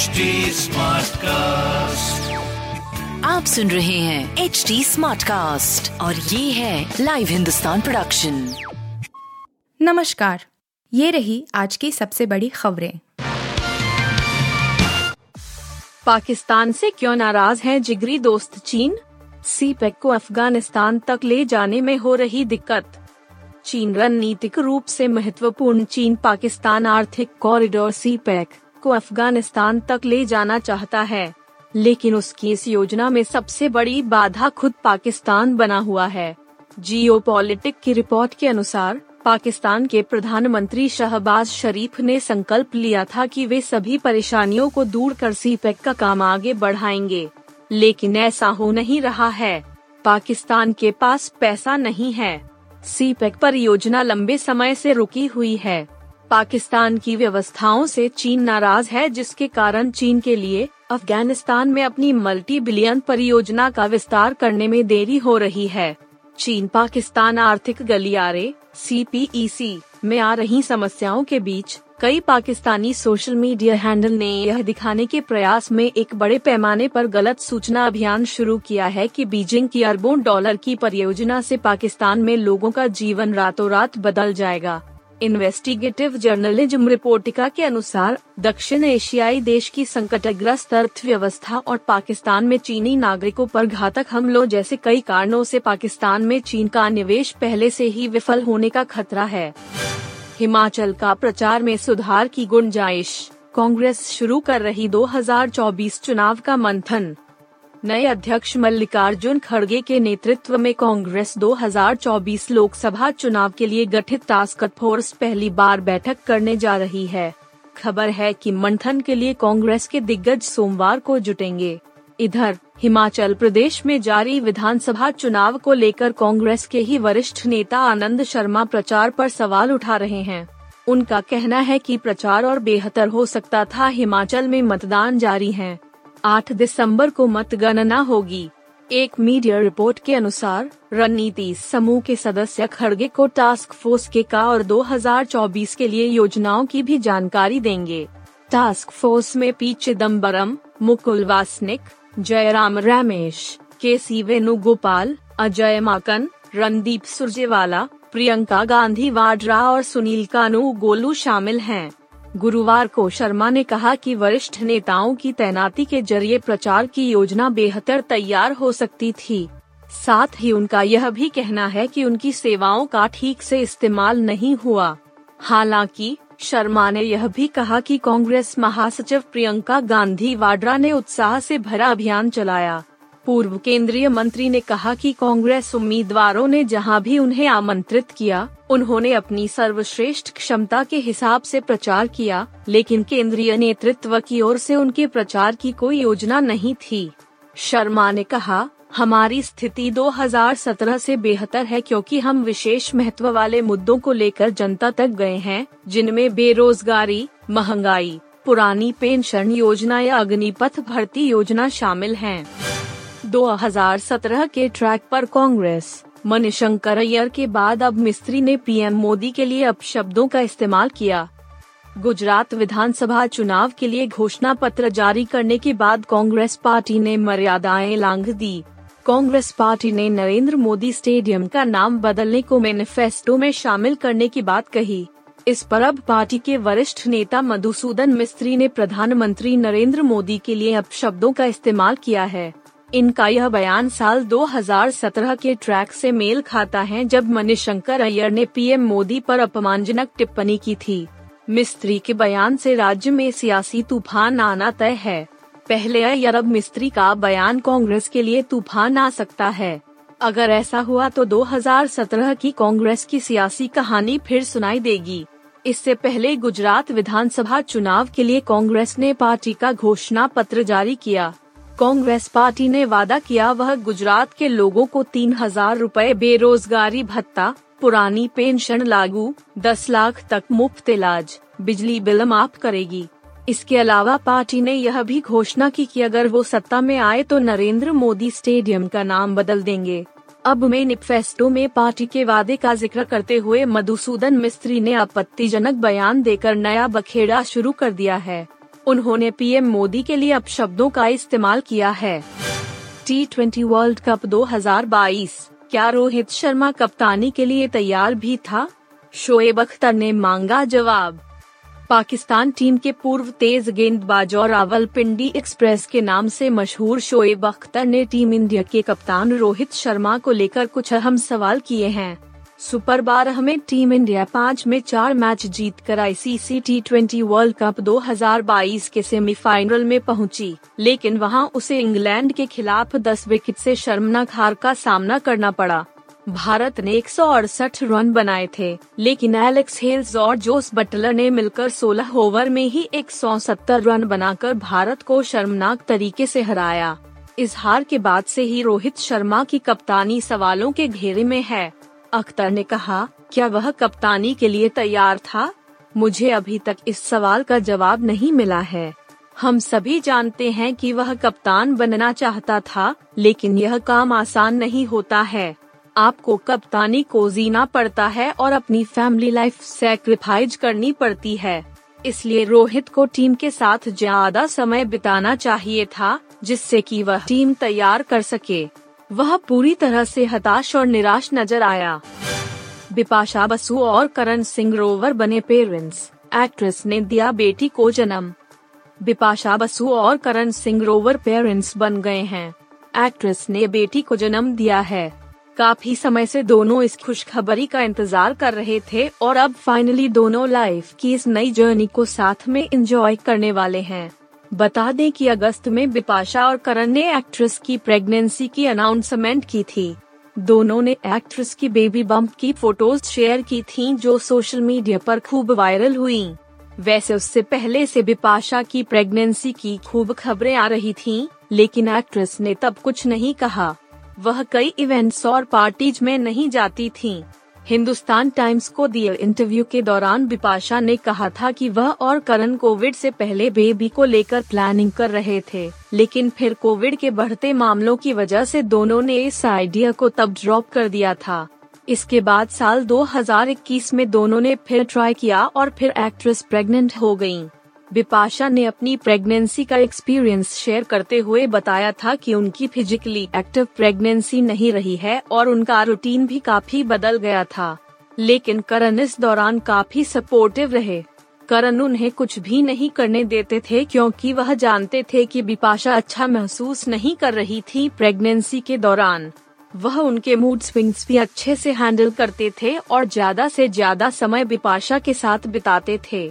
HD cast आप सुन रहे हैं एच डी स्मार्ट कास्ट और ये है लाइव हिंदुस्तान प्रोडक्शन नमस्कार ये रही आज की सबसे बड़ी खबरें। पाकिस्तान से क्यों नाराज़ है जिगरी दोस्त चीन? सी पैक को अफ़गानिस्तान तक ले जाने में हो रही दिक्कत। चीन रणनीतिक रूप से महत्वपूर्ण चीन पाकिस्तान आर्थिक कॉरिडोर सी पैक को अफ़गानिस्तान तक ले जाना चाहता है। लेकिन उसकी इस योजना में सबसे बड़ी बाधा खुद पाकिस्तान बना हुआ है। जियो की रिपोर्ट के अनुसार, पाकिस्तान के प्रधानमंत्री शहबाज शरीफ ने संकल्प लिया था कि वे सभी परेशानियों को दूर कर सी पैक का काम आगे बढ़ाएँगे। लेकिन ऐसा हो नहीं रहा है। पाकिस्तान के पास पैसा नहीं है। सी पैक परियोजना लंबे समय से रुकी हुई है। पाकिस्तान की व्यवस्थाओं से चीन नाराज़ है, जिसके कारण चीन के लिए अफ़गानिस्तान में अपनी मल्टी बिलियन परियोजना का विस्तार करने में देरी हो रही है। चीन पाकिस्तान आर्थिक गलियारे सी में आ रही समस्याओं के बीच कई पाकिस्तानी सोशल मीडिया हैंडल ने यह दिखाने के प्रयास में एक बड़े पैमाने पर गलत सूचना अभियान शुरू किया है कि बीजिंग की अरबों डॉलर की परियोजना से पाकिस्तान में लोगों का जीवन रातों रात बदल जाएगा। इन्वेस्टिगेटिव जर्नलिज्म रिपोर्टिका के अनुसार, दक्षिण एशियाई देश की संकटग्रस्त अर्थव्यवस्था और पाकिस्तान में चीनी नागरिकों पर घातक हमलों जैसे कई कारणों से पाकिस्तान में चीन का निवेश पहले से ही विफल होने का खतरा है। हिमाचल का प्रचार में सुधार की गुंजाइश। कांग्रेस शुरू कर रही 2024 चुनाव का मंथन। नए अध्यक्ष मल्लिकार्जुन खड़गे के नेतृत्व में कांग्रेस 2024 लोकसभा चुनाव के लिए गठित टास्क फोर्स पहली बार बैठक करने जा रही है। खबर है कि मंथन के लिए कांग्रेस के दिग्गज सोमवार को जुटेंगे। इधर, हिमाचल प्रदेश में जारी विधानसभा चुनाव को लेकर कांग्रेस के ही वरिष्ठ नेता आनंद शर्मा प्रचार पर सवाल उठा रहे हैं। उनका कहना है कि प्रचार और बेहतर हो सकता था हिमाचल में मतदान जारी है। 8 दिसंबर को मतगणना होगी। एक मीडिया रिपोर्ट के अनुसार, रणनीति समूह के सदस्य खड़गे को टास्क फोर्स के का और 2024 के लिए योजनाओं की भी जानकारी देंगे। टास्क फोर्स में P Chidambaram Mukul Wasnik, Jairam Ramesh, K C Venugopal, Ajay Maken, Randeep Surjewala, Priyanka Gandhi Vadra और सुनील कानू गोलू शामिल हैं। गुरुवार को शर्मा ने कहा कि वरिष्ठ नेताओं की तैनाती के ज़रिए प्रचार की योजना बेहतर तैयार हो सकती थी। साथ ही उनका यह भी कहना है कि उनकी सेवाओं का ठीक से इस्तेमाल नहीं हुआ। हालाँकि, शर्मा ने यह भी कहा कि कांग्रेस महासचिव प्रियंका गांधी वाड्रा ने उत्साह से भरा अभियान चलाया। पूर्व केंद्रीय मंत्री ने कहा कि कांग्रेस उम्मीदवारों ने जहाँ भी उन्हें आमंत्रित किया उन्होंने अपनी सर्वश्रेष्ठ क्षमता के हिसाब से प्रचार किया, लेकिन केंद्रीय नेतृत्व की ओर से उनके प्रचार की कोई योजना नहीं थी शर्मा ने कहा, हमारी स्थिति 2017 से बेहतर है क्योंकि हम विशेष महत्व वाले मुद्दों को लेकर जनता तक गए हैं, जिनमें बेरोजगारी, महँगाई, पुरानी पेंशन योजना या अग्निपथ भर्ती योजना शामिल हैं। 2017 के ट्रैक पर कांग्रेस मणिशंकर अय्यर के बाद अब मिस्त्री ने पीएम मोदी के लिए अपशब्दों का इस्तेमाल किया। गुजरात विधानसभा चुनाव के लिए घोषणा पत्र जारी करने के बाद कांग्रेस पार्टी ने मर्यादाएँ लांघ दी। कांग्रेस पार्टी ने नरेंद्र मोदी स्टेडियम का नाम बदलने को मैनिफेस्टो में शामिल करने की बात कही। इस पर अब पार्टी के वरिष्ठ नेता मधुसूदन मिस्त्री ने प्रधानमंत्री नरेंद्र मोदी के लिए अपशब्दों का इस्तेमाल किया है। इनका यह बयान साल 2017 के ट्रैक से मेल खाता है जब मणिशंकर अय्यर ने पीएम मोदी पर अपमानजनक टिप्पणी की थी। मिस्त्री के बयान से राज्य में सियासी तूफ़ान आना तय है। पहले अय्यर अब मिस्त्री का बयान कांग्रेस के लिए तूफ़ान आ सकता है। अगर ऐसा हुआ तो 2017 की कांग्रेस की सियासी कहानी फिर सुनाई देगी। इससे पहले गुजरात विधानसभा चुनाव के लिए कांग्रेस ने पार्टी का घोषणा पत्र जारी किया। कांग्रेस पार्टी ने वादा किया, वह गुजरात के लोगों को तीन हज़ार रूपए बेरोजगारी भत्ता, पुरानी पेंशन लागू, दस लाख तक मुफ़्त इलाज, बिजली बिल माफ़ करेगी। इसके अलावा पार्टी ने यह भी घोषणा की कि अगर वो सत्ता में आए तो नरेंद्र मोदी स्टेडियम का नाम बदल देंगे। अब निपफेस्टो में पार्टी के वादे का ज़िक्र करते हुए मधुसूदन मिस्त्री ने आपत्तिजनक बयान देकर नया बखेड़ा शुरू कर दिया है। उन्होंने पीएम मोदी के लिए अपशब्दों का इस्तेमाल किया है। टी ट्वेंटी वर्ल्ड कप 2022 क्या रोहित शर्मा कप्तानी के लिए तैयार भी था? शोएब अख्तर ने मांगा जवाब। पाकिस्तान टीम के पूर्व तेज गेंदबाज और रावलपिंडी एक्सप्रेस के नाम से मशहूर शोएब अख्तर ने टीम इंडिया के कप्तान रोहित शर्मा को लेकर कुछ अहम सवाल किए हैं। सुपर बारह में टीम इंडिया पाँच में चार मैच जीत कर ICC T twenty world cup 2022 के सेमीफाइनल में पहुँची, लेकिन वहाँ उसे इंग्लैंड के खिलाफ 10 विकेट से शर्मनाक हार का सामना करना पड़ा। भारत ने एक सौ अड़सठ रन बनाए थे लेकिन एलेक्स हेल्स और जोस बटलर ने मिलकर 16 ओवर में ही 170 रन बनाकर भारत को शर्मनाक तरीके से हराया। इस हार के बाद से ही रोहित शर्मा की कप्तानी सवालों के घेरे में है। अख्तर ने कहा, क्या वह कप्तानी के लिए तैयार था? मुझे अभी तक इस सवाल का जवाब नहीं मिला है। हम सभी जानते हैं कि वह कप्तान बनना चाहता था, लेकिन यह काम आसान नहीं होता है। आपको कप्तानी को जीना पड़ता है और अपनी फैमिली लाइफ सेक्रीफाइज करनी पड़ती है। इसलिए रोहित को टीम के साथ ज़्यादा समय बिताना चाहिए था, जिससे कि वह टीम तैयार कर सके। वह पूरी तरह से हताश और निराश नज़र आया। बिपाशा बसु और करण सिंह रोवर बने पेरेंट्स। एक्ट्रेस ने दिया बेटी को जन्म। बिपाशा बसु और करण सिंह रोवर पेरेंट्स बन गए हैं। एक्ट्रेस ने बेटी को जन्म दिया है। काफ़ी समय से दोनों इस खुशखबरी का इंतज़ार कर रहे थे और अब फाइनली दोनों लाइफ की इस नई जर्नी को साथ में एंजॉय करने वाले हैं। बता दें कि अगस्त में बिपाशा और करण ने एक्ट्रेस की प्रेगनेंसी की अनाउंसमेंट की थी। दोनों ने एक्ट्रेस की बेबी बम्प की फ़ोटोज़ शेयर की थीं जो सोशल मीडिया पर खूब वायरल हुई। वैसे उससे पहले से बिपाशा की प्रेगनेंसी की खूब खबरें आ रही थीं, लेकिन एक्ट्रेस ने तब कुछ नहीं कहा। वह कई इवेंट्स और पार्टीज़ में नहीं जाती थीं। हिंदुस्तान टाइम्स को दिए इंटरव्यू के दौरान बिपाशा ने कहा था कि वह और करण कोविड से पहले बेबी को लेकर प्लानिंग कर रहे थे, लेकिन फिर कोविड के बढ़ते मामलों की वजह से दोनों ने इस आइडिया को तब ड्रॉप कर दिया था। इसके बाद साल 2021 में दोनों ने फिर ट्राई किया और फिर एक्ट्रेस प्रेग्नेंट हो गई बिपाशा ने अपनी प्रेगनेंसी का एक्सपीरियंस शेयर करते हुए बताया था कि उनकी फिजिकली एक्टिव प्रेगनेंसी नहीं रही है और उनका रूटीन भी काफ़ी बदल गया था। लेकिन करण इस दौरान काफ़ी सपोर्टिव रहे। करण उन्हें कुछ भी नहीं करने देते थे क्योंकि वह जानते थे कि बिपाशा अच्छा महसूस नहीं कर रही थी प्रेगनेंसी के दौरान। वह उनके मूड स्विंग्स भी अच्छे से हैंडल करते थे और ज़्यादा से ज़्यादा समय बिपाशा के साथ बिताते थे।